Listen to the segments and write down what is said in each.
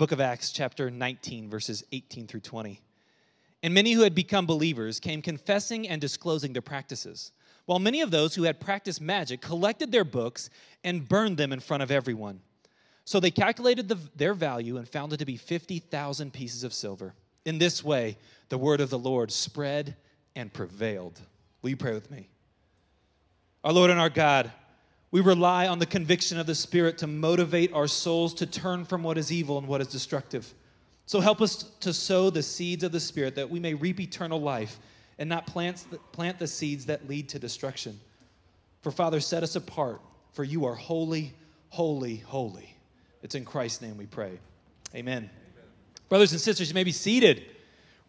Book of Acts, chapter 19, verses 18 through 20. And many who had become believers came confessing and disclosing their practices, while many of those who had practiced magic collected their books and burned them in front of everyone. So they calculated the, their value and found it to be 50,000 pieces of silver. In this way, the word of the Lord spread and prevailed. Will you pray with me? Our Lord and our God, we rely on the conviction of the Spirit to motivate our souls to turn from what is evil and what is destructive. So help us to sow the seeds of the Spirit that we may reap eternal life and not plant, plant the seeds that lead to destruction. For Father, set us apart, for you are holy, holy, holy. It's in Christ's name we pray. Amen. Amen. Brothers and sisters, you may be seated.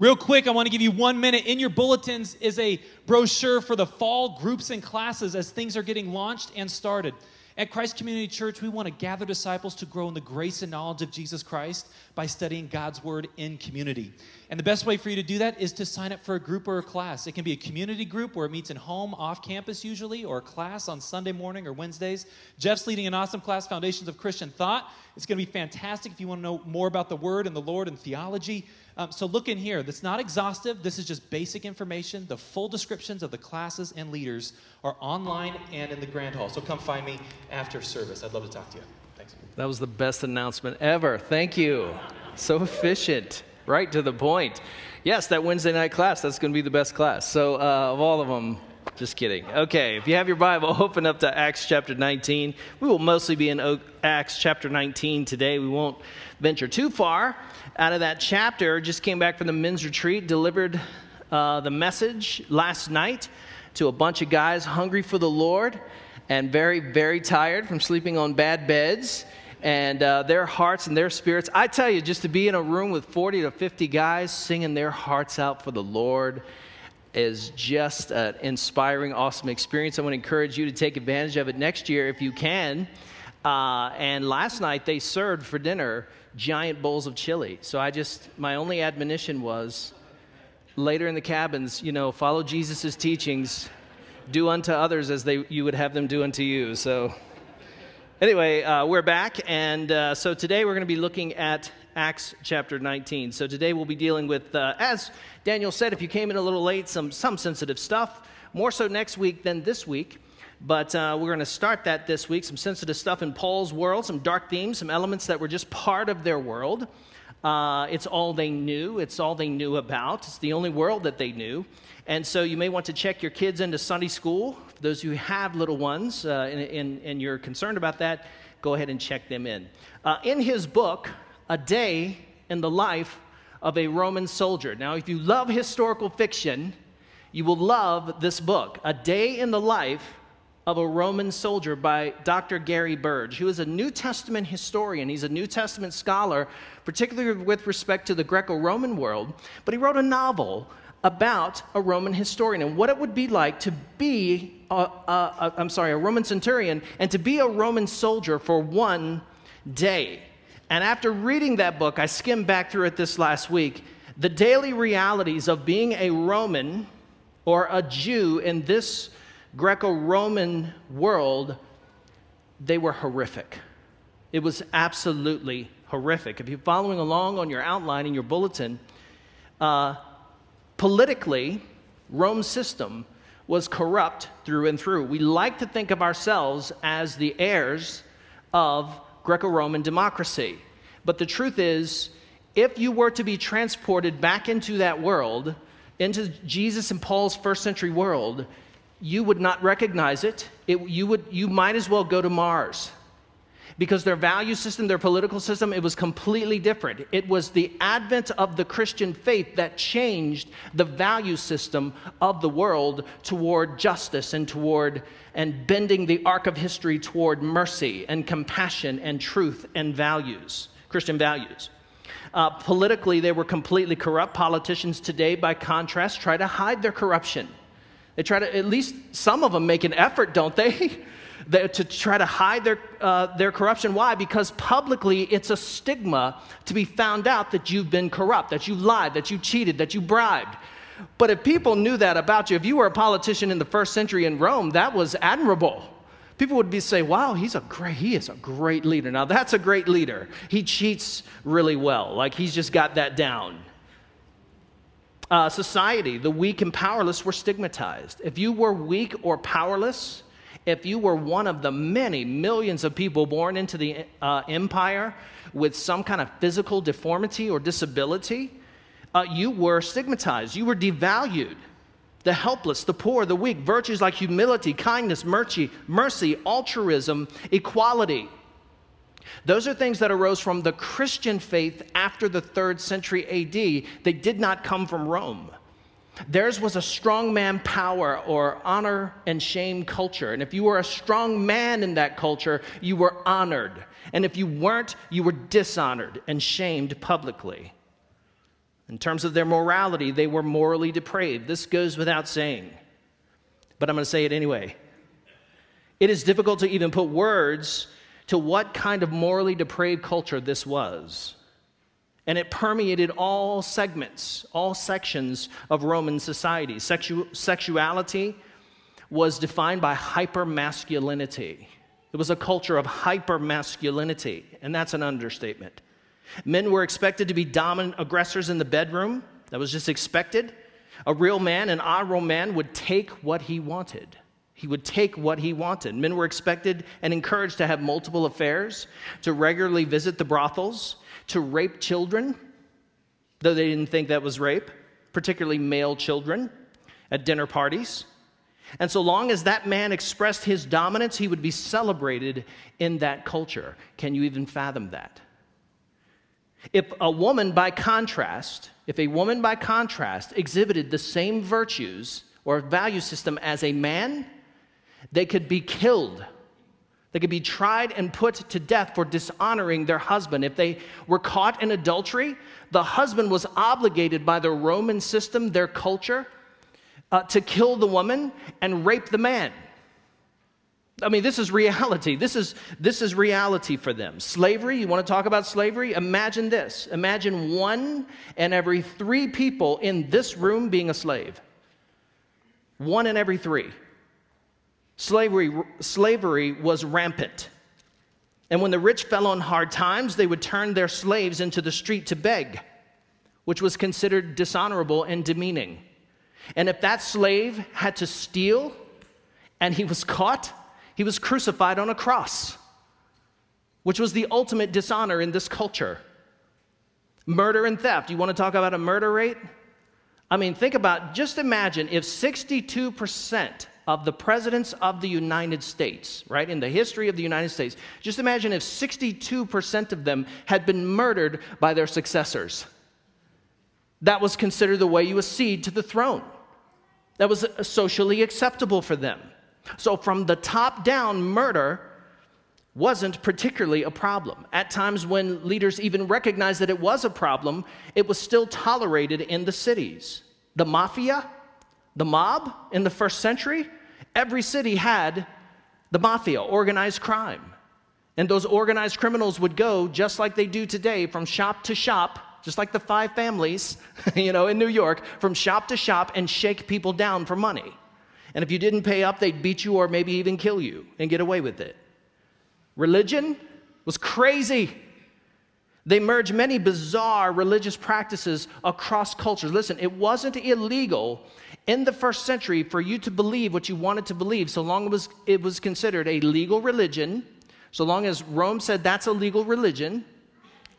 Real quick, I want to give you one minute. In your bulletins is a brochure for the fall groups and classes as things are getting launched and started. At Christ Community Church, we want to gather disciples to grow in the grace and knowledge of Jesus Christ by studying God's Word in community. And the best way for you to do that is to sign up for a group or a class. It can be a community group where it meets in home, off campus usually, or a class on Sunday morning or Wednesdays. Jeff's leading an awesome class, Foundations of Christian Thought. It's going to be fantastic if you want to know more about the Word and the Lord and theology. Um, so look in here. That's not exhaustive. This is just basic information. The full descriptions of the classes and leaders are online and in the Grand Hall. So come find me after service. I'd love to talk to you. Thanks. That was the best announcement ever. Thank you. So efficient, right to the point. Yes, that Wednesday night class, that's going to be the best class. So, uh, of all of them, just kidding. Okay, if you have your Bible, open up to Acts chapter 19. We will mostly be in Acts chapter 19 today. We won't venture too far out of that chapter. Just came back from the men's retreat, delivered uh, the message last night to a bunch of guys hungry for the Lord and very, very tired from sleeping on bad beds. And uh, their hearts and their spirits. I tell you, just to be in a room with 40 to 50 guys singing their hearts out for the Lord is just an inspiring, awesome experience. I want to encourage you to take advantage of it next year if you can. Uh, and last night they served for dinner giant bowls of chili. So I just, my only admonition was later in the cabins, you know, follow Jesus' teachings, do unto others as they, you would have them do unto you. So anyway, uh, we're back. And uh, so today we're going to be looking at Acts chapter 19. So today we'll be dealing with, uh, as Daniel said, if you came in a little late, some, some sensitive stuff, more so next week than this week. But uh, we're going to start that this week. Some sensitive stuff in Paul's world, some dark themes, some elements that were just part of their world. Uh, it's all they knew, it's all they knew about, it's the only world that they knew. And so you may want to check your kids into Sunday school. For those who have little ones uh, and, and, and, you're concerned about that, go ahead and check them in. Uh, in his book, A Day in the Life of a Roman Soldier. Now, if you love historical fiction, you will love this book, A Day in the Life of a Roman soldier by Dr. Gary Burge, who is a New Testament historian. He's a New Testament scholar, particularly with respect to the Greco Roman world, but he wrote a novel about a Roman historian and what it would be like to be, a, a, a, I'm sorry, a Roman centurion and to be a Roman soldier for one day. And after reading that book, I skimmed back through it this last week. The daily realities of being a Roman or a Jew in this Greco Roman world, they were horrific. It was absolutely horrific. If you're following along on your outline in your bulletin, uh, politically, Rome's system was corrupt through and through. We like to think of ourselves as the heirs of Greco Roman democracy. But the truth is, if you were to be transported back into that world, into Jesus and Paul's first century world, you would not recognize it. it. you, would, you might as well go to Mars because their value system, their political system, it was completely different. It was the advent of the Christian faith that changed the value system of the world toward justice and toward and bending the arc of history toward mercy and compassion and truth and values, Christian values. Uh, politically, they were completely corrupt. Politicians today, by contrast, try to hide their corruption. They try to, at least some of them make an effort, don't they? to try to hide their, uh, their corruption. Why? Because publicly it's a stigma to be found out that you've been corrupt, that you lied, that you cheated, that you bribed. But if people knew that about you, if you were a politician in the first century in Rome, that was admirable. people would be say, wow, he's a great, he is a great leader. Now that's a great leader. He cheats really well. Like he's just got that down. Uh, society, the weak and powerless were stigmatized. If you were weak or powerless, if you were one of the many millions of people born into the uh, empire with some kind of physical deformity or disability, uh, you were stigmatized. You were devalued the helpless, the poor, the weak, virtues like humility, kindness, mercy, mercy, altruism, equality. Those are things that arose from the Christian faith after the third century AD. They did not come from Rome. Theirs was a strong man power or honor and shame culture. And if you were a strong man in that culture, you were honored. And if you weren't, you were dishonored and shamed publicly. In terms of their morality, they were morally depraved. This goes without saying, but I'm going to say it anyway. It is difficult to even put words to what kind of morally depraved culture this was. And it permeated all segments, all sections of Roman society. Sexu- sexuality was defined by hypermasculinity. It was a culture of hypermasculinity, and that's an understatement. Men were expected to be dominant aggressors in the bedroom. That was just expected. A real man, an honorable man, would take what he wanted. He would take what he wanted. Men were expected and encouraged to have multiple affairs, to regularly visit the brothels, to rape children, though they didn't think that was rape, particularly male children, at dinner parties. And so long as that man expressed his dominance, he would be celebrated in that culture. Can you even fathom that? If a woman, by contrast, if a woman, by contrast, exhibited the same virtues or value system as a man, they could be killed. They could be tried and put to death for dishonoring their husband. If they were caught in adultery, the husband was obligated by the Roman system, their culture, uh, to kill the woman and rape the man. I mean, this is reality. This is, this is reality for them. Slavery, you want to talk about slavery? Imagine this. Imagine one and every three people in this room being a slave. One in every three. Slavery, slavery was rampant. And when the rich fell on hard times, they would turn their slaves into the street to beg, which was considered dishonorable and demeaning. And if that slave had to steal and he was caught, he was crucified on a cross, which was the ultimate dishonor in this culture. Murder and theft. You want to talk about a murder rate? I mean, think about, just imagine if 62% of the presidents of the United States, right, in the history of the United States, just imagine if 62% of them had been murdered by their successors. That was considered the way you accede to the throne. That was socially acceptable for them. So, from the top down, murder wasn't particularly a problem. At times, when leaders even recognized that it was a problem, it was still tolerated in the cities. The mafia, the mob in the first century, every city had the mafia, organized crime. And those organized criminals would go, just like they do today, from shop to shop, just like the five families, you know, in New York, from shop to shop and shake people down for money. And if you didn't pay up, they'd beat you or maybe even kill you and get away with it. Religion was crazy. They merged many bizarre religious practices across cultures. Listen, it wasn't illegal in the first century for you to believe what you wanted to believe, so long as it was considered a legal religion, so long as Rome said that's a legal religion,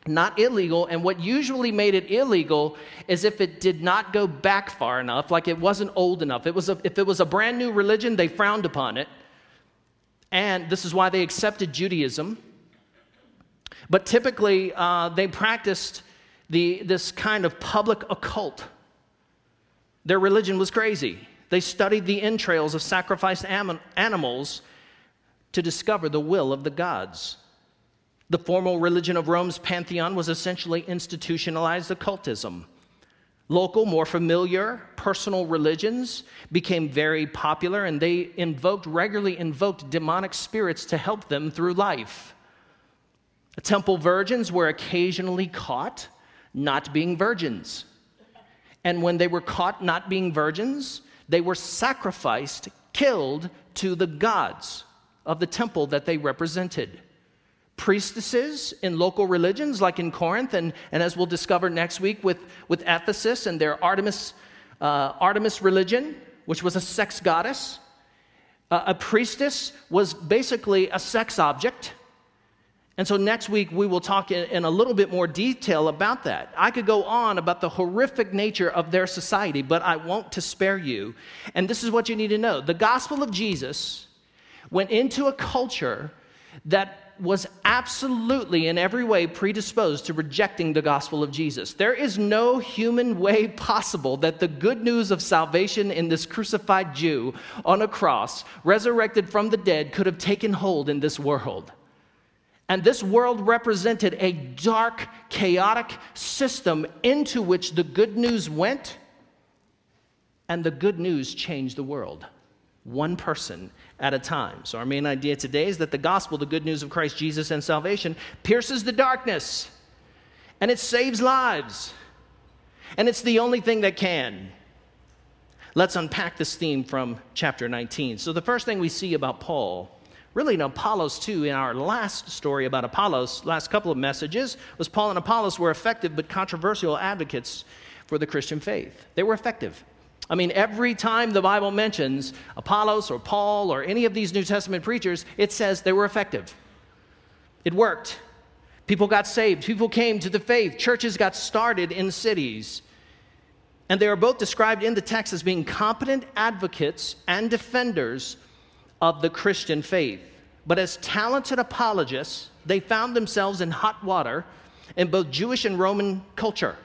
not illegal. And what usually made it illegal is if it did not go back far enough, like it wasn't old enough. It was a, if it was a brand new religion, they frowned upon it. And this is why they accepted Judaism. But typically, uh, they practiced the, this kind of public occult. Their religion was crazy. They studied the entrails of sacrificed animals to discover the will of the gods. The formal religion of Rome's pantheon was essentially institutionalized occultism. Local, more familiar, personal religions became very popular and they invoked, regularly invoked demonic spirits to help them through life. Temple virgins were occasionally caught not being virgins. And when they were caught not being virgins, they were sacrificed, killed to the gods. of the temple that they represented. Priestesses in local religions, like in Corinth, and, and as we'll discover next week with, with Ephesus and their Artemis, uh, Artemis religion, which was a sex goddess. Uh, a priestess was basically a sex object. And so next week we will talk in, in, a little bit more detail about that. I could go on about the horrific nature of their society, but I won't to spare you. And this is what you need to know the gospel of Jesus went into a culture that was absolutely in every way predisposed to rejecting the gospel of Jesus. There is no human way possible that the good news of salvation in this crucified Jew on a cross, resurrected from the dead, could have taken hold in this world. And this world represented a dark, chaotic system into which the good news went, and the good news changed the world. One person at a time. So, our main idea today is that the gospel, the good news of Christ Jesus and salvation, pierces the darkness and it saves lives. And it's the only thing that can. Let's unpack this theme from chapter 19. So, the first thing we see about Paul, really in Apollos too, in our last story about Apollos, last couple of messages, was Paul and Apollos were effective but controversial advocates for the Christian faith. They were effective. I mean, every time the Bible mentions Apollos or Paul or any of these New Testament preachers, it says they were effective. It worked. People got saved, people came to the faith, churches got started in cities. And they are both described in the text as being competent advocates and defenders of the Christian faith. But as talented apologists, they found themselves in hot water in both Jewish and Roman culture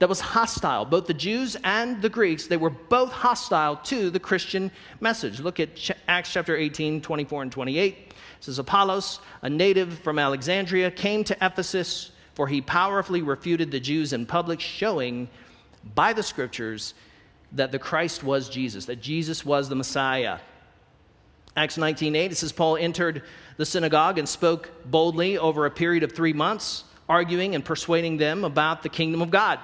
that was hostile. Both the Jews and the Greeks, they were both hostile to the Christian message. Look at Acts chapter 18, 24 and 28. It says, Apollos, a native from Alexandria, came to Ephesus, for he powerfully refuted the Jews in public, showing by the scriptures that the Christ was Jesus, that Jesus was the Messiah. Acts 19:8 it says Paul entered the synagogue and spoke boldly over a period of 3 months arguing and persuading them about the kingdom of God.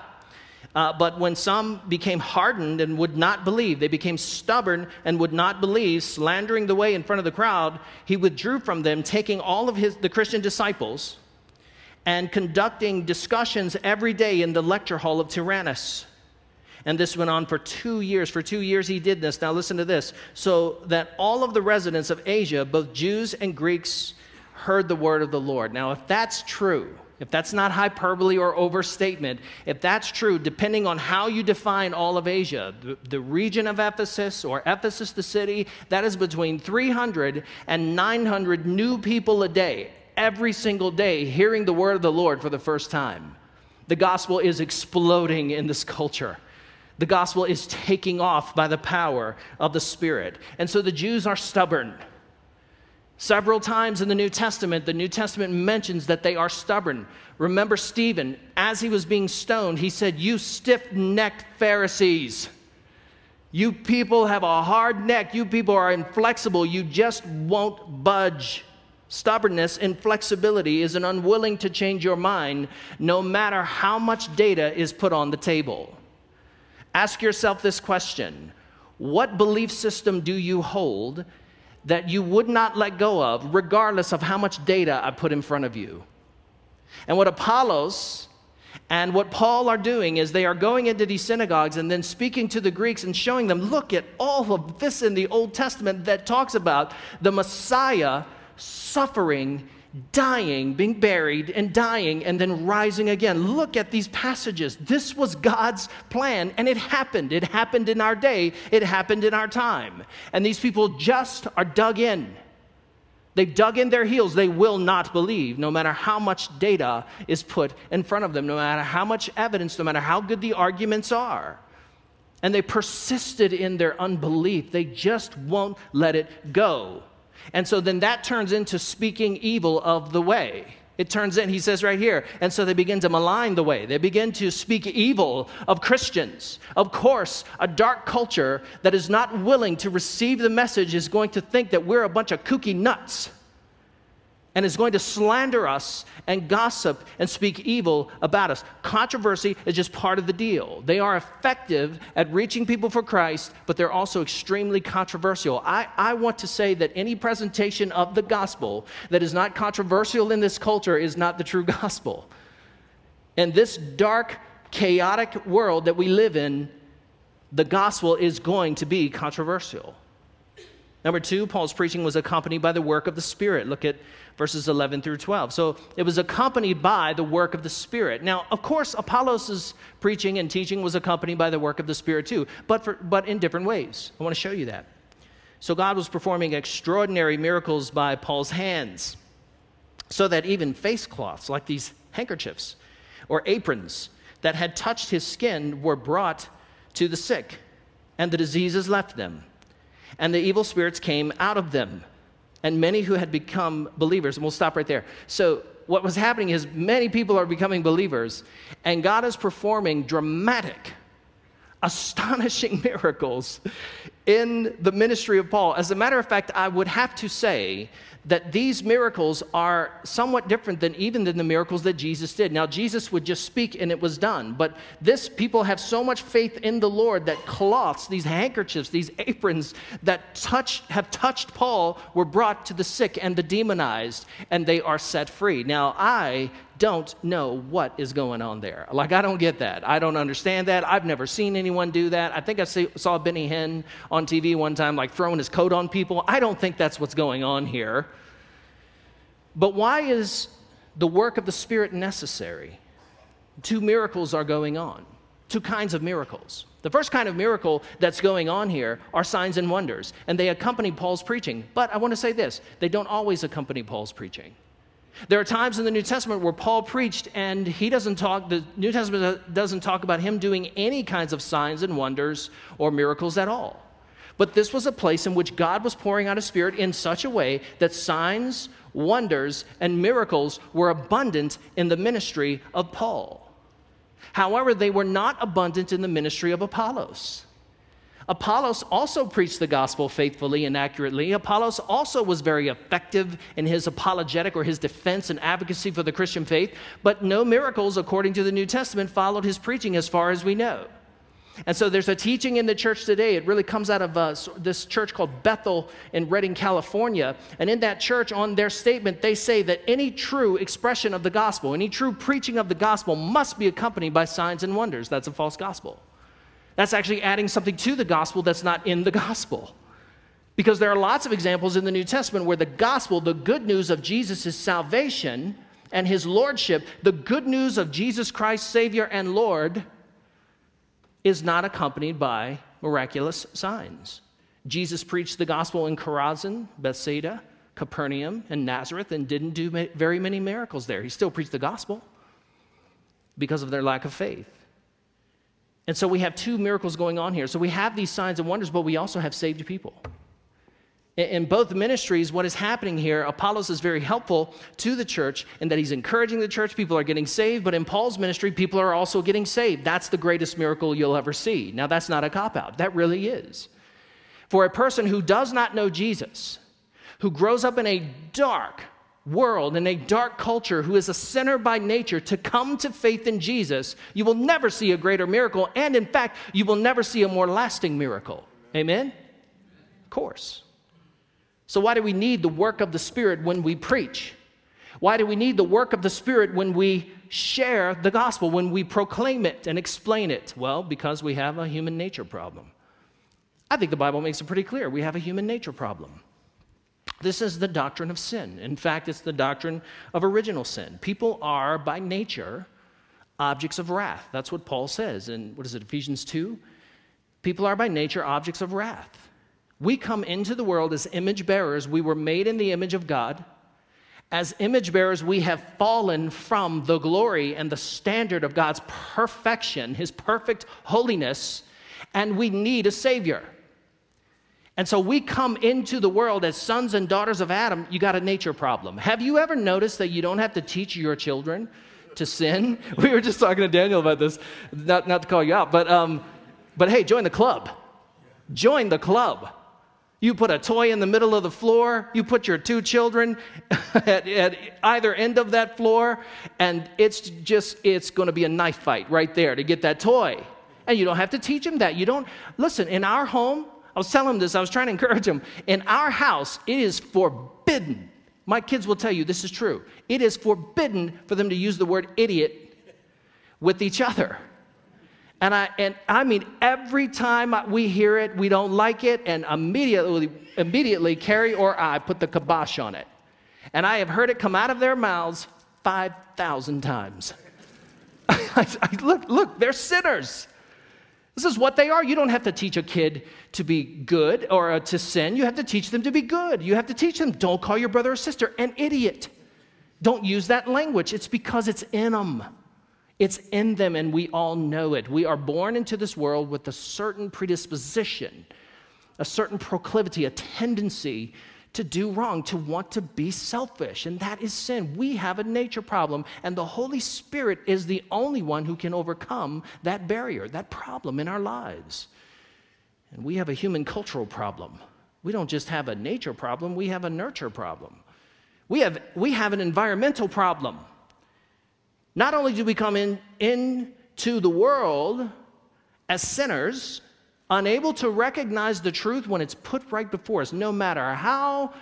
Uh, but when some became hardened and would not believe, they became stubborn and would not believe, slandering the way in front of the crowd, he withdrew from them, taking all of his, the Christian disciples and conducting discussions every day in the lecture hall of Tyrannus. And this went on for two years. For two years, he did this. Now, listen to this. So that all of the residents of Asia, both Jews and Greeks, heard the word of the Lord. Now, if that's true, if that's not hyperbole or overstatement, if that's true, depending on how you define all of Asia, the, the, region of Ephesus or Ephesus, the city, that is between 300 and 900 new people a day, every single day, hearing the word of the Lord for the first time. The gospel is exploding in this culture. The gospel is taking off by the power of the Spirit. And so the Jews are stubborn. Several times in the New Testament, the New Testament mentions that they are stubborn. Remember Stephen, as he was being stoned, he said, You stiff necked Pharisees. You people have a hard neck. You people are inflexible. You just won't budge. Stubbornness, inflexibility is an unwilling to change your mind no matter how much data is put on the table. Ask yourself this question What belief system do you hold that you would not let go of, regardless of how much data I put in front of you. And what Apollos and what Paul are doing is they are going into these synagogues and then speaking to the Greeks and showing them look at all of this in the Old Testament that talks about the Messiah suffering dying, being buried, and dying, and then rising again. Look at these passages. This was God's plan, and it happened. It happened in our day, it happened in our time. And these people just are dug in. They've dug in their heels. They will not believe, no matter how much data is put in front of them, no matter how much evidence, no matter how good the arguments are. And they persisted in their unbelief. They just won't let it go. And so then that turns into speaking evil of the way. It turns in, he says right here, and so they begin to malign the way. They begin to speak evil of Christians. Of course, a dark culture that is not willing to receive the message is going to think that we're a bunch of kooky nuts. And is going to slander us and gossip and speak evil about us. Controversy is just part of the deal. They are effective at reaching people for Christ, but they're also extremely controversial. I, I want to say that any presentation of the gospel that is not controversial in this culture is not the true gospel. In this dark, chaotic world that we live in, the gospel is going to be controversial. Number two, Paul's preaching was accompanied by the work of the Spirit. Look at verses 11 through 12. So it was accompanied by the work of the Spirit. Now, of course, Apollos' preaching and teaching was accompanied by the work of the Spirit too, but, for, but in different ways. I want to show you that. So God was performing extraordinary miracles by Paul's hands, so that even face cloths, like these handkerchiefs or aprons that had touched his skin, were brought to the sick, and the diseases left them and the evil spirits came out of them. And many who had become believers, and we'll stop right there. So, what was happening is many people are becoming believers, and God is performing dramatic, astonishing miracles in the ministry of Paul. As a matter of fact, I would have to say that these miracles are somewhat different than even than the miracles that Jesus did. Now Jesus would just speak and it was done, but this people have so much faith in the Lord that cloths, these handkerchiefs, these aprons that touch have touched Paul were brought to the sick and the demonized and they are set free. Now I don't know what is going on there. Like, I don't get that. I don't understand that. I've never seen anyone do that. I think I saw Benny Hinn on TV one time, like throwing his coat on people. I don't think that's what's going on here. But why is the work of the Spirit necessary? Two miracles are going on, two kinds of miracles. The first kind of miracle that's going on here are signs and wonders, and they accompany Paul's preaching. But I want to say this they don't always accompany Paul's preaching. There are times in the New Testament where Paul preached and he doesn't talk, the New Testament doesn't talk about him doing any kinds of signs and wonders or miracles at all. But this was a place in which God was pouring out his spirit in such a way that signs, wonders, and miracles were abundant in the ministry of Paul. However, they were not abundant in the ministry of Apollos. Apollos also preached the gospel faithfully and accurately. Apollos also was very effective in his apologetic or his defense and advocacy for the Christian faith, but no miracles, according to the New Testament, followed his preaching as far as we know. And so there's a teaching in the church today. It really comes out of uh, this church called Bethel in Redding, California. And in that church, on their statement, they say that any true expression of the gospel, any true preaching of the gospel must be accompanied by signs and wonders. That's a false gospel. That's actually adding something to the gospel that's not in the gospel. Because there are lots of examples in the New Testament where the gospel, the good news of Jesus' salvation and his lordship, the good news of Jesus Christ, Savior and Lord, is not accompanied by miraculous signs. Jesus preached the gospel in Chorazin, Bethsaida, Capernaum, and Nazareth and didn't do very many miracles there. He still preached the gospel because of their lack of faith. And so we have two miracles going on here. So we have these signs and wonders, but we also have saved people. In both ministries, what is happening here, Apollos is very helpful to the church in that he's encouraging the church. People are getting saved, but in Paul's ministry, people are also getting saved. That's the greatest miracle you'll ever see. Now, that's not a cop out, that really is. For a person who does not know Jesus, who grows up in a dark, world, in a dark culture, who is a sinner by nature, to come to faith in Jesus, you will never see a greater miracle. And in fact, you will never see a more lasting miracle. Amen? Of course. So, why do we need the work of the Spirit when we preach? Why do we need the work of the Spirit when we share the gospel, when we proclaim it and explain it? Well, because we have a human nature problem. I think the Bible makes it pretty clear. We have a human nature problem. This is the doctrine of sin. In fact, it's the doctrine of original sin. People are, by nature, objects of wrath. That's what Paul says in, what is it, Ephesians 2? People are, by nature, objects of wrath. We come into the world as image bearers. We were made in the image of God. As image bearers, we have fallen from the glory and the standard of God's perfection, His perfect holiness, and we need a Savior. And so we come into the world as sons and daughters of Adam, you got a nature problem. Have you ever noticed that you don't have to teach your children to sin? We were just talking to Daniel about this, not, not to call you out, but, um, but hey, join the club. Join the club. You put a toy in the middle of the floor, you put your two children at, at either end of that floor, and it's just, it's gonna be a knife fight right there to get that toy. And you don't have to teach them that. You don't, listen, in our home, I was telling him this, I was trying to encourage him. In our house, it is forbidden. My kids will tell you this is true. It is forbidden for them to use the word idiot with each other. And I, and I mean, every time we hear it, we don't like it, and immediately, immediately, Carrie or I put the kibosh on it. And I have heard it come out of their mouths 5,000 times. I, I, look, look, they're sinners. This is what they are. You don't have to teach a kid to be good or uh, to sin. You have to teach them to be good. You have to teach them don't call your brother or sister an idiot. Don't use that language. It's because it's in them. It's in them, and we all know it. We are born into this world with a certain predisposition, a certain proclivity, a tendency to do wrong, to want to be selfish, and that is sin. We have a nature problem, and the Holy Spirit is the only one who can overcome that barrier, that problem in our lives. And we have a human cultural problem. We don't just have a nature problem, we have a nurture problem. We have, we have an environmental problem. Not only do we come in, into the world as sinners, unable to recognize the truth when it's put right before us, no matter how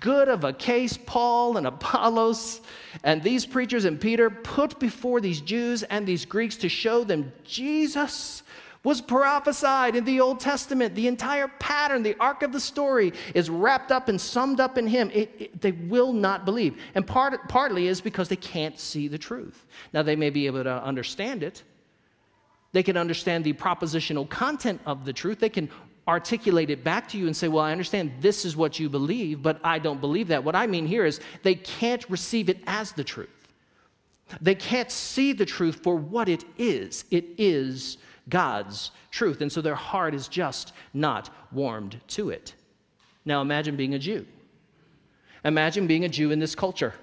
good of a case Paul and Apollos and these preachers and Peter put before these Jews and these Greeks to show them Jesus was prophesied in the Old Testament. The entire pattern, the arc of the story is wrapped up and summed up in Him. It, it, they will not believe. And part, partly is because they can't see the truth. Now, they may be able to understand it, they can understand the propositional content of the truth. They can articulate it back to you and say, Well, I understand this is what you believe, but I don't believe that. What I mean here is they can't receive it as the truth. They can't see the truth for what it is. It is God's truth. And so their heart is just not warmed to it. Now imagine being a Jew. Imagine being a Jew in this culture.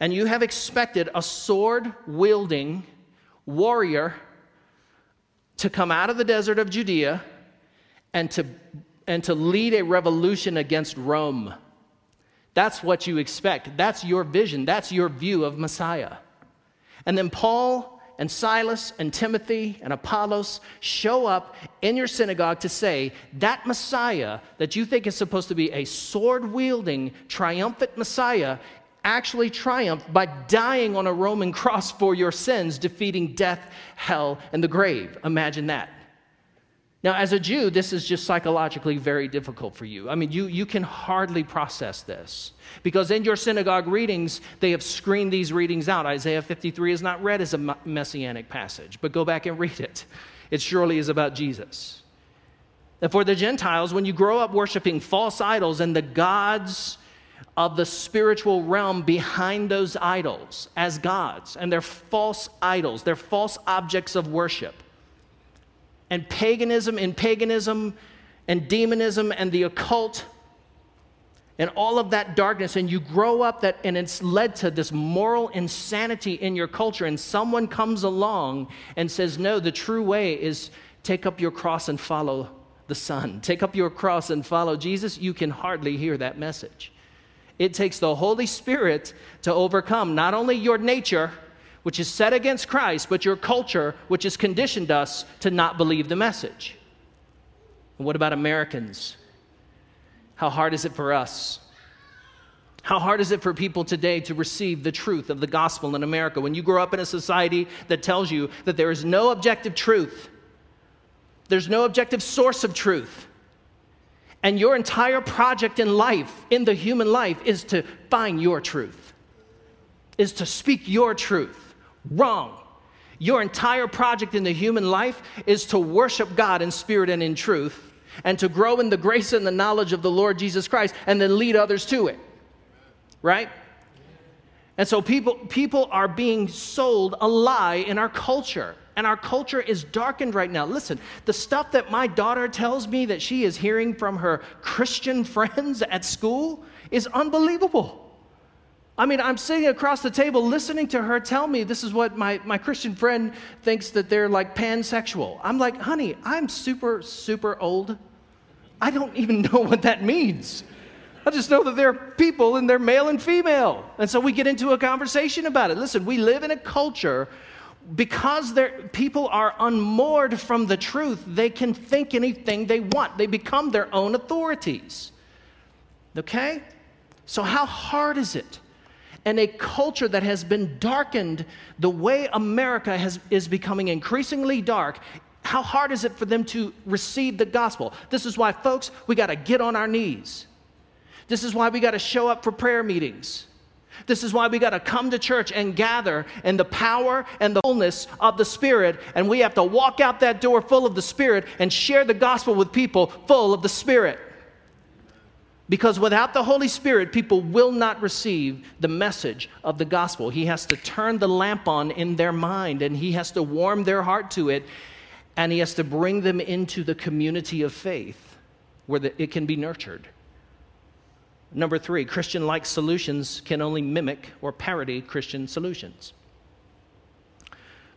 And you have expected a sword wielding warrior to come out of the desert of Judea and to, and to lead a revolution against Rome. That's what you expect. That's your vision. That's your view of Messiah. And then Paul and Silas and Timothy and Apollos show up in your synagogue to say that Messiah that you think is supposed to be a sword wielding, triumphant Messiah actually triumphed by dying on a Roman cross for your sins, defeating death, hell, and the grave. Imagine that. Now, as a Jew, this is just psychologically very difficult for you. I mean, you, you can hardly process this because in your synagogue readings, they have screened these readings out. Isaiah 53 is not read as a messianic passage, but go back and read it. It surely is about Jesus. And for the Gentiles, when you grow up worshiping false idols and the gods of the spiritual realm behind those idols as gods, and they're false idols, they're false objects of worship and paganism and paganism and demonism and the occult and all of that darkness. And you grow up that and it's led to this moral insanity in your culture. And someone comes along and says no the true way is take up your cross and follow the son. Take up your cross and follow jesus. You can hardly hear that message. It takes the holy spirit to overcome not only your nature which is set against Christ, but your culture, which has conditioned us to not believe the message. And what about Americans? How hard is it for us? How hard is it for people today to receive the truth of the gospel in America when you grow up in a society that tells you that there is no objective truth? There's no objective source of truth. And your entire project in life, in the human life, is to find your truth, is to speak your truth. Wrong. Your entire project in the human life is to worship God in spirit and in truth and to grow in the grace and the knowledge of the Lord Jesus Christ and then lead others to it. Right? And so people, people are being sold a lie in our culture. And our culture is darkened right now. Listen, the stuff that my daughter tells me that she is hearing from her Christian friends at school is unbelievable. I mean, I'm sitting across the table listening to her tell me this is what my, my Christian friend thinks that they're like pansexual. I'm like, honey, I'm super, super old. I don't even know what that means. I just know that there are people and they're male and female. And so we get into a conversation about it. Listen, we live in a culture because people are unmoored from the truth, they can think anything they want. They become their own authorities. Okay? So, how hard is it? And a culture that has been darkened the way America has, is becoming increasingly dark, how hard is it for them to receive the gospel? This is why, folks, we got to get on our knees. This is why we got to show up for prayer meetings. This is why we got to come to church and gather in the power and the fullness of the Spirit. And we have to walk out that door full of the Spirit and share the gospel with people full of the Spirit. Because without the Holy Spirit, people will not receive the message of the gospel. He has to turn the lamp on in their mind and he has to warm their heart to it and he has to bring them into the community of faith where the, it can be nurtured. Number three, Christian like solutions can only mimic or parody Christian solutions.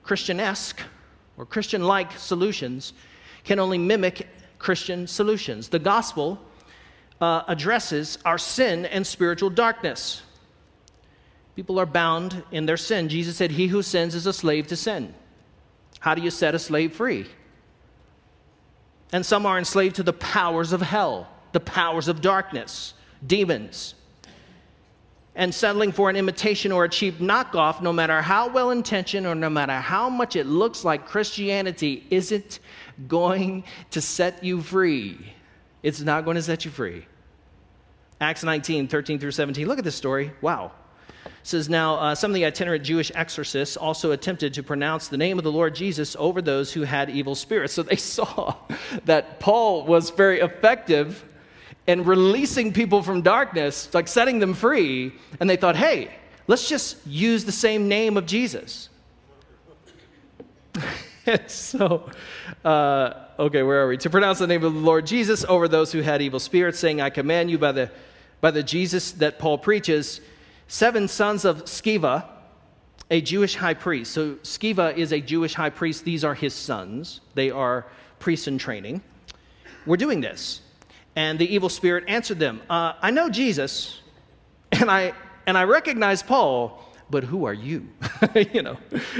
Christian esque or Christian like solutions can only mimic Christian solutions. The gospel uh, addresses our sin and spiritual darkness. People are bound in their sin. Jesus said, He who sins is a slave to sin. How do you set a slave free? And some are enslaved to the powers of hell, the powers of darkness demons. And settling for an imitation or a cheap knockoff, no matter how well intentioned or no matter how much it looks like Christianity, isn't going to set you free. It's not going to set you free. Acts 19, 13 through 17. Look at this story. Wow. It says, Now, uh, some of the itinerant Jewish exorcists also attempted to pronounce the name of the Lord Jesus over those who had evil spirits. So they saw that Paul was very effective in releasing people from darkness, like setting them free. And they thought, hey, let's just use the same name of Jesus. so, uh, okay, where are we? To pronounce the name of the Lord Jesus over those who had evil spirits, saying, I command you by the, by the Jesus that Paul preaches, seven sons of Sceva, a Jewish high priest. So, Sceva is a Jewish high priest. These are his sons, they are priests in training. We're doing this. And the evil spirit answered them, uh, I know Jesus, and I, and I recognize Paul, but who are you? you know.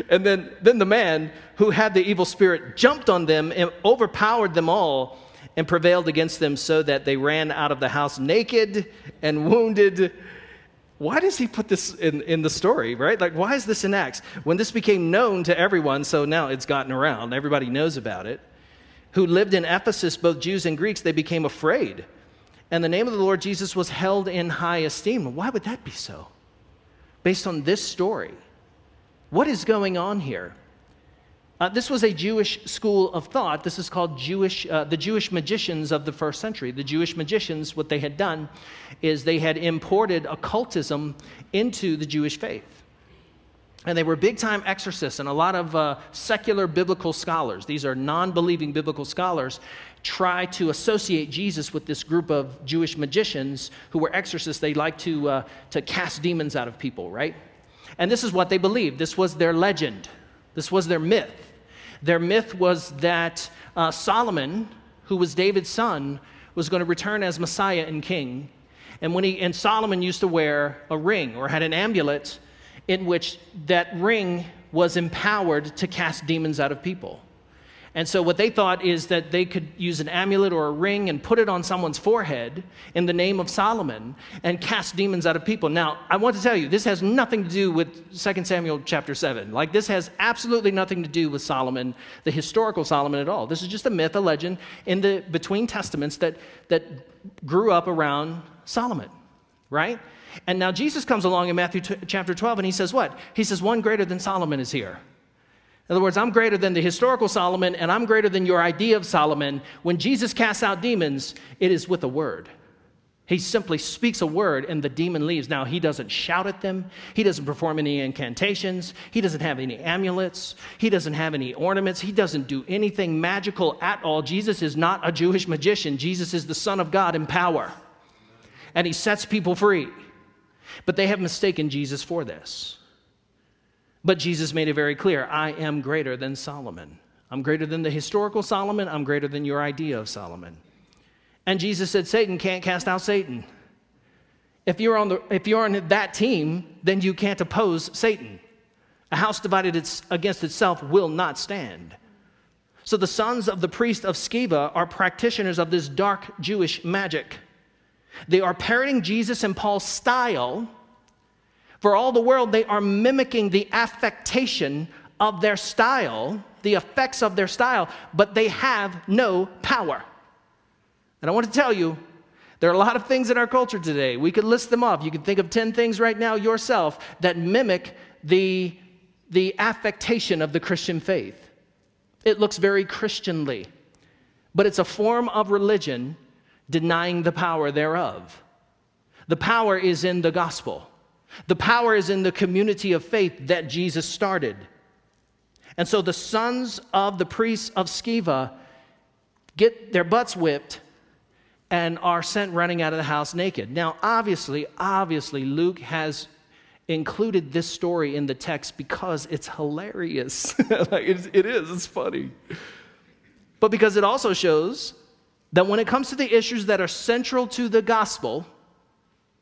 And then, then the man who had the evil spirit jumped on them and overpowered them all and prevailed against them so that they ran out of the house naked and wounded. Why does he put this in, in the story, right? Like, why is this in Acts? When this became known to everyone, so now it's gotten around, everybody knows about it who lived in Ephesus, both Jews and Greeks, they became afraid. And the name of the Lord Jesus was held in high esteem. Why would that be so? Based on this story. What is going on here? Uh, this was a Jewish school of thought. This is called Jewish, uh, the Jewish magicians of the first century. The Jewish magicians, what they had done is they had imported occultism into the Jewish faith. And they were big time exorcists, and a lot of uh, secular biblical scholars, these are non believing biblical scholars, try to associate Jesus with this group of Jewish magicians who were exorcists. They like to, uh, to cast demons out of people, right? And this is what they believed. This was their legend, this was their myth. Their myth was that uh, Solomon, who was David's son, was going to return as Messiah and king. And when he and Solomon used to wear a ring or had an amulet in which that ring was empowered to cast demons out of people. And so, what they thought is that they could use an amulet or a ring and put it on someone's forehead in the name of Solomon and cast demons out of people. Now, I want to tell you, this has nothing to do with 2 Samuel chapter 7. Like, this has absolutely nothing to do with Solomon, the historical Solomon at all. This is just a myth, a legend in the between testaments that, that grew up around Solomon, right? And now Jesus comes along in Matthew t- chapter 12 and he says, What? He says, One greater than Solomon is here. In other words, I'm greater than the historical Solomon and I'm greater than your idea of Solomon. When Jesus casts out demons, it is with a word. He simply speaks a word and the demon leaves. Now, he doesn't shout at them. He doesn't perform any incantations. He doesn't have any amulets. He doesn't have any ornaments. He doesn't do anything magical at all. Jesus is not a Jewish magician. Jesus is the Son of God in power. And he sets people free. But they have mistaken Jesus for this. But Jesus made it very clear I am greater than Solomon. I'm greater than the historical Solomon. I'm greater than your idea of Solomon. And Jesus said, Satan can't cast out Satan. If you're on, the, if you're on that team, then you can't oppose Satan. A house divided against itself will not stand. So the sons of the priest of Sceva are practitioners of this dark Jewish magic. They are parroting Jesus and Paul's style. For all the world, they are mimicking the affectation of their style, the effects of their style, but they have no power. And I want to tell you, there are a lot of things in our culture today. We could list them off. You can think of 10 things right now yourself that mimic the, the affectation of the Christian faith. It looks very Christianly, but it's a form of religion denying the power thereof. The power is in the gospel, the power is in the community of faith that Jesus started. And so the sons of the priests of Sceva get their butts whipped and are sent running out of the house naked. Now, obviously, obviously, Luke has included this story in the text because it's hilarious. like it, it is, it's funny. But because it also shows that when it comes to the issues that are central to the gospel,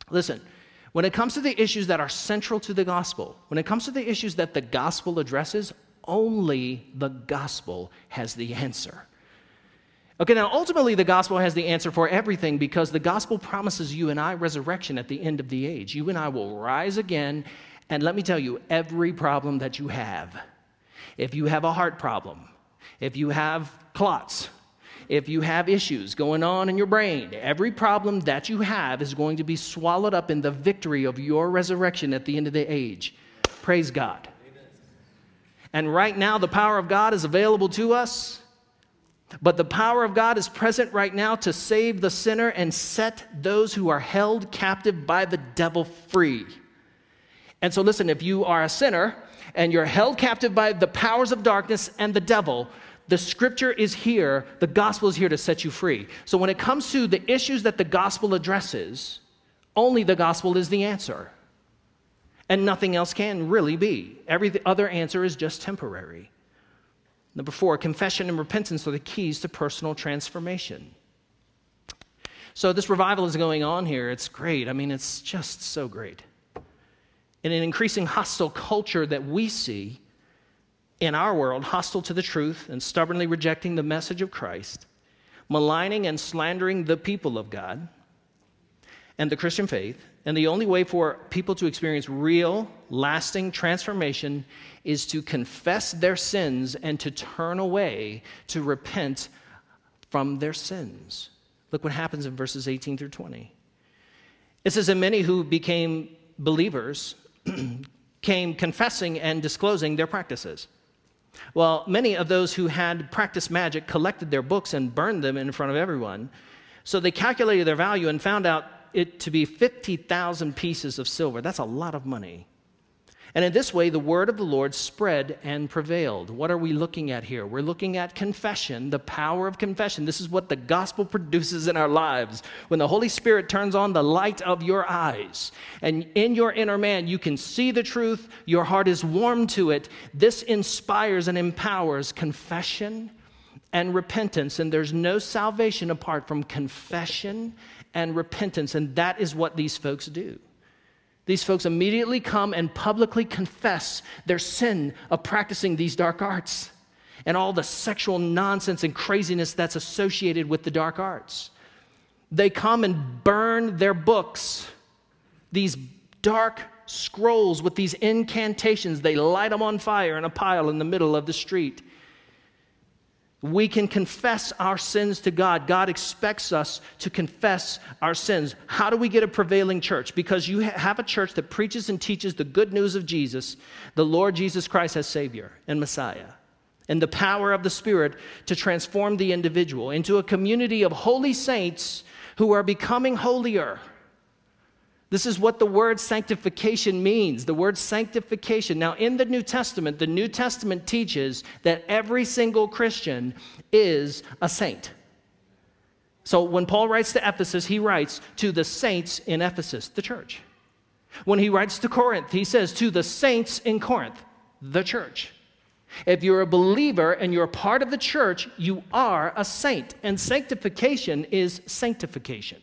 listen, when it comes to the issues that are central to the gospel, when it comes to the issues that the gospel addresses, only the gospel has the answer. Okay, now ultimately the gospel has the answer for everything because the gospel promises you and I resurrection at the end of the age. You and I will rise again, and let me tell you, every problem that you have, if you have a heart problem, if you have clots, if you have issues going on in your brain, every problem that you have is going to be swallowed up in the victory of your resurrection at the end of the age. Praise God. And right now, the power of God is available to us. But the power of God is present right now to save the sinner and set those who are held captive by the devil free. And so, listen, if you are a sinner and you're held captive by the powers of darkness and the devil, the scripture is here, the gospel is here to set you free. So, when it comes to the issues that the gospel addresses, only the gospel is the answer. And nothing else can really be. Every other answer is just temporary. Number four, confession and repentance are the keys to personal transformation. So, this revival is going on here. It's great. I mean, it's just so great. In an increasing hostile culture that we see in our world, hostile to the truth and stubbornly rejecting the message of Christ, maligning and slandering the people of God and the Christian faith, and the only way for people to experience real, lasting transformation is to confess their sins and to turn away to repent from their sins. Look what happens in verses 18 through 20. It says, And many who became believers came confessing and disclosing their practices. Well, many of those who had practiced magic collected their books and burned them in front of everyone. So they calculated their value and found out it to be 50,000 pieces of silver. That's a lot of money. And in this way, the word of the Lord spread and prevailed. What are we looking at here? We're looking at confession, the power of confession. This is what the gospel produces in our lives. When the Holy Spirit turns on the light of your eyes, and in your inner man, you can see the truth, your heart is warm to it. This inspires and empowers confession and repentance. And there's no salvation apart from confession and repentance. And that is what these folks do. These folks immediately come and publicly confess their sin of practicing these dark arts and all the sexual nonsense and craziness that's associated with the dark arts. They come and burn their books, these dark scrolls with these incantations. They light them on fire in a pile in the middle of the street. We can confess our sins to God. God expects us to confess our sins. How do we get a prevailing church? Because you have a church that preaches and teaches the good news of Jesus, the Lord Jesus Christ as Savior and Messiah, and the power of the Spirit to transform the individual into a community of holy saints who are becoming holier this is what the word sanctification means. The word sanctification. Now, in the New Testament, the New Testament teaches that every single Christian is a saint. So, when Paul writes to Ephesus, he writes to the saints in Ephesus, the church. When he writes to Corinth, he says to the saints in Corinth, the church. If you're a believer and you're a part of the church, you are a saint. And sanctification is sanctification.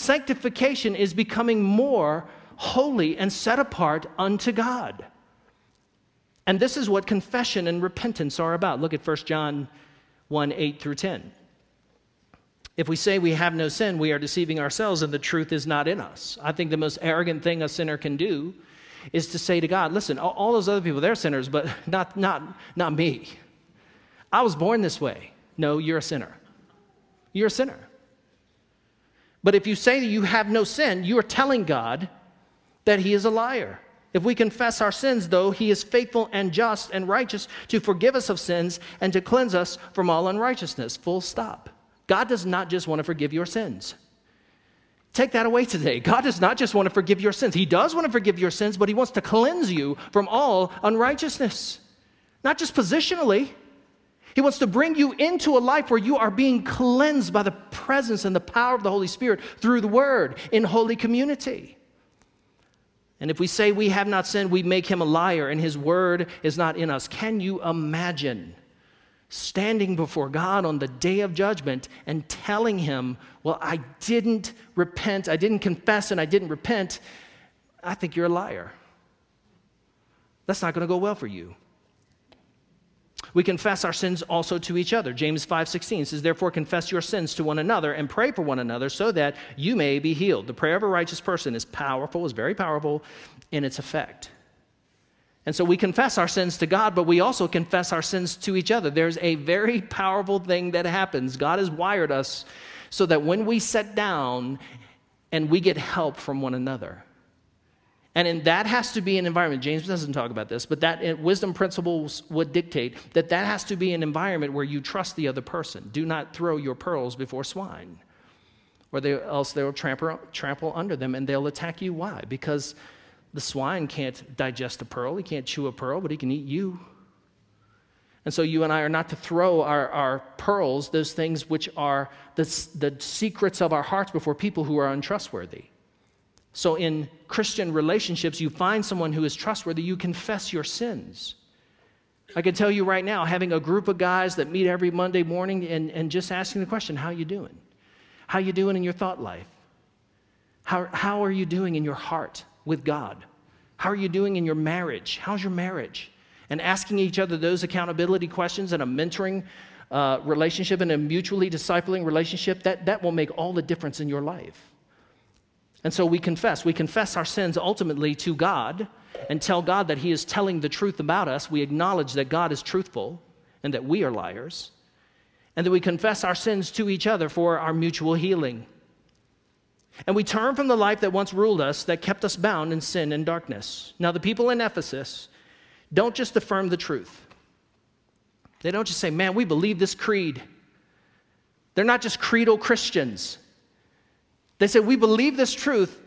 Sanctification is becoming more holy and set apart unto God. And this is what confession and repentance are about. Look at 1 John 1 8 through 10. If we say we have no sin, we are deceiving ourselves and the truth is not in us. I think the most arrogant thing a sinner can do is to say to God, listen, all, those other people, they're sinners, but not, not, not me. I was born this way. No, you're a sinner. You're a sinner. But if you say that you have no sin, you are telling God that He is a liar. If we confess our sins, though, He is faithful and just and righteous to forgive us of sins and to cleanse us from all unrighteousness. Full stop. God does not just want to forgive your sins. Take that away today. God does not just want to forgive your sins. He does want to forgive your sins, but He wants to cleanse you from all unrighteousness. Not just positionally, He wants to bring you into a life where you are being cleansed by the presence and the power of the Holy Spirit through the Word in holy community. And if we say we have not sinned, we make Him a liar and His Word is not in us. Can you imagine? standing before God on the day of judgment and telling him, Well, I didn't repent, I didn't confess, and I didn't repent, I think you're a liar. That's not going to go well for you. We confess our sins also to each other. James 5:16 says, "Therefore confess your sins to one another and pray for one another so that you may be healed." The prayer of a righteous person is powerful, is very powerful in its effect. And so we confess our sins to God, but we also confess our sins to each other. There's a very powerful thing that happens. God has wired us so that when we sit down and we get help from one another, and in, that has to be an environment. James doesn't talk about this, but that uh, wisdom principles would dictate that that has to be an environment where you trust the other person. Do not throw your pearls before swine, or they, else they will trample, trample under them and they'll attack you. Why? Because the swine can't digest a pearl, he can't chew a pearl, but he can eat you. And so you and I are not to throw our, our pearls, those things which are the, the secrets of our hearts, before people who are untrustworthy. So in Christian relationships, you find someone who is trustworthy, you confess your sins. I can tell you right now, having a group of guys that meet every Monday morning and, and just asking the question, how you doing? How you doing in your thought life? How, how are you doing in your heart? with God? How are you doing in your marriage? How's your marriage? And asking each other those accountability questions in a mentoring uh, relationship and a mutually discipling relationship, that, that will make all the difference in your life. And so we confess. We confess our sins ultimately to God and tell God that He is telling the truth about us. We acknowledge that God is truthful and that we are liars. And that we confess our sins to each other for our mutual healing. And we turn from the life that once ruled us, that kept us bound in sin and darkness. Now, the people in Ephesus don't just affirm the truth, they don't just say, man, we believe this creed. They're not just creedal Christians. They said, we believe this truth,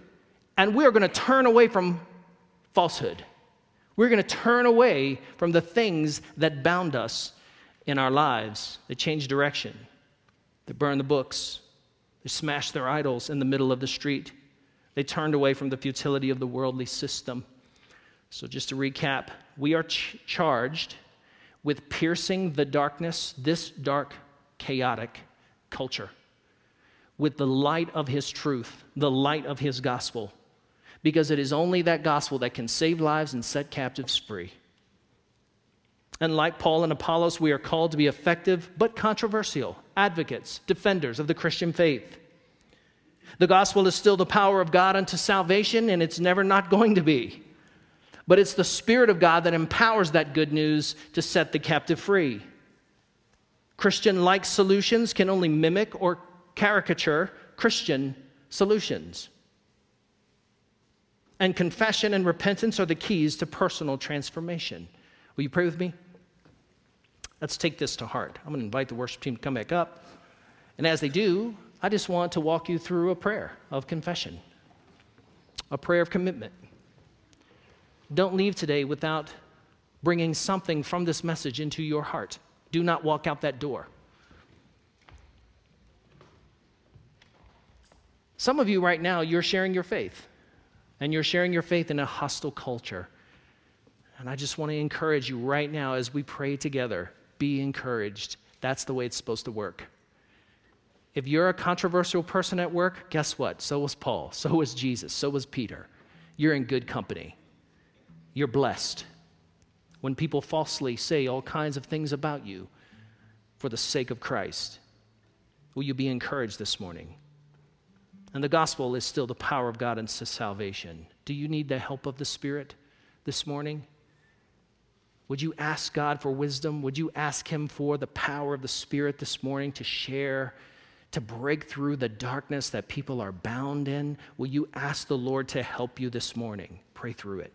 and we are going to turn away from falsehood. We're going to turn away from the things that bound us in our lives. They change direction, they burn the books, they smashed their idols in the middle of the street. They turned away from the futility of the worldly system. So, just to recap, we are ch- charged with piercing the darkness, this dark, chaotic culture, with the light of His truth, the light of His gospel, because it is only that gospel that can save lives and set captives free. And like Paul and Apollos, we are called to be effective but controversial advocates, defenders of the Christian faith. The gospel is still the power of God unto salvation, and it's never not going to be. But it's the Spirit of God that empowers that good news to set the captive free. Christian like solutions can only mimic or caricature Christian solutions. And confession and repentance are the keys to personal transformation. Will you pray with me? Let's take this to heart. I'm going to invite the worship team to come back up. And as they do, I just want to walk you through a prayer of confession, a prayer of commitment. Don't leave today without bringing something from this message into your heart. Do not walk out that door. Some of you right now, you're sharing your faith, and you're sharing your faith in a hostile culture. And I just want to encourage you right now as we pray together be encouraged. That's the way it's supposed to work. If you're a controversial person at work, guess what? So was Paul, so was Jesus, so was Peter. You're in good company. You're blessed. When people falsely say all kinds of things about you for the sake of Christ, will you be encouraged this morning? And the gospel is still the power of God unto salvation. Do you need the help of the Spirit this morning? Would you ask God for wisdom? Would you ask Him for the power of the Spirit this morning to share, to break through the darkness that people are bound in? Will you ask the Lord to help you this morning? Pray through it.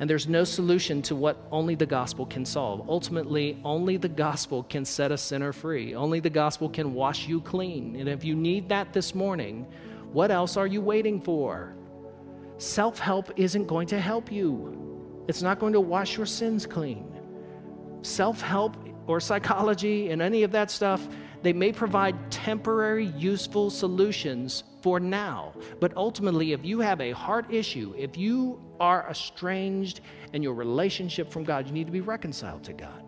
And there's no solution to what only the gospel can solve. Ultimately, only the gospel can set a sinner free. Only the gospel can wash you clean. And if you need that this morning, what else are you waiting for? Self help isn't going to help you. It's not going to wash your sins clean. Self help or psychology and any of that stuff, they may provide temporary, useful solutions for now. But ultimately, if you have a heart issue, if you are estranged in your relationship from God, you need to be reconciled to God.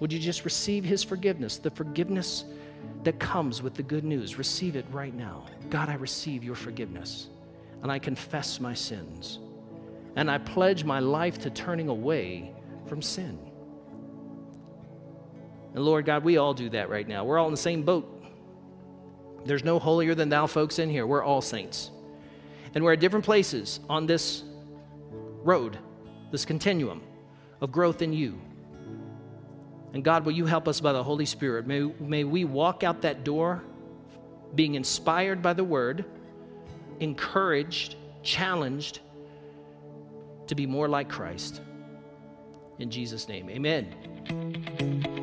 Would you just receive His forgiveness, the forgiveness that comes with the good news? Receive it right now. God, I receive your forgiveness, and I confess my sins and I pledge my life to turning away from sin. And Lord God, we all do that right now. We're all in the same boat. There's no holier than thou folks in here. We're all saints. And we're at different places on this road, this continuum of growth in you. And God, will you help us by the Holy Spirit? May, may we walk out that door being inspired by the word, encouraged, challenged, to be more like Christ. In Jesus' name, amen.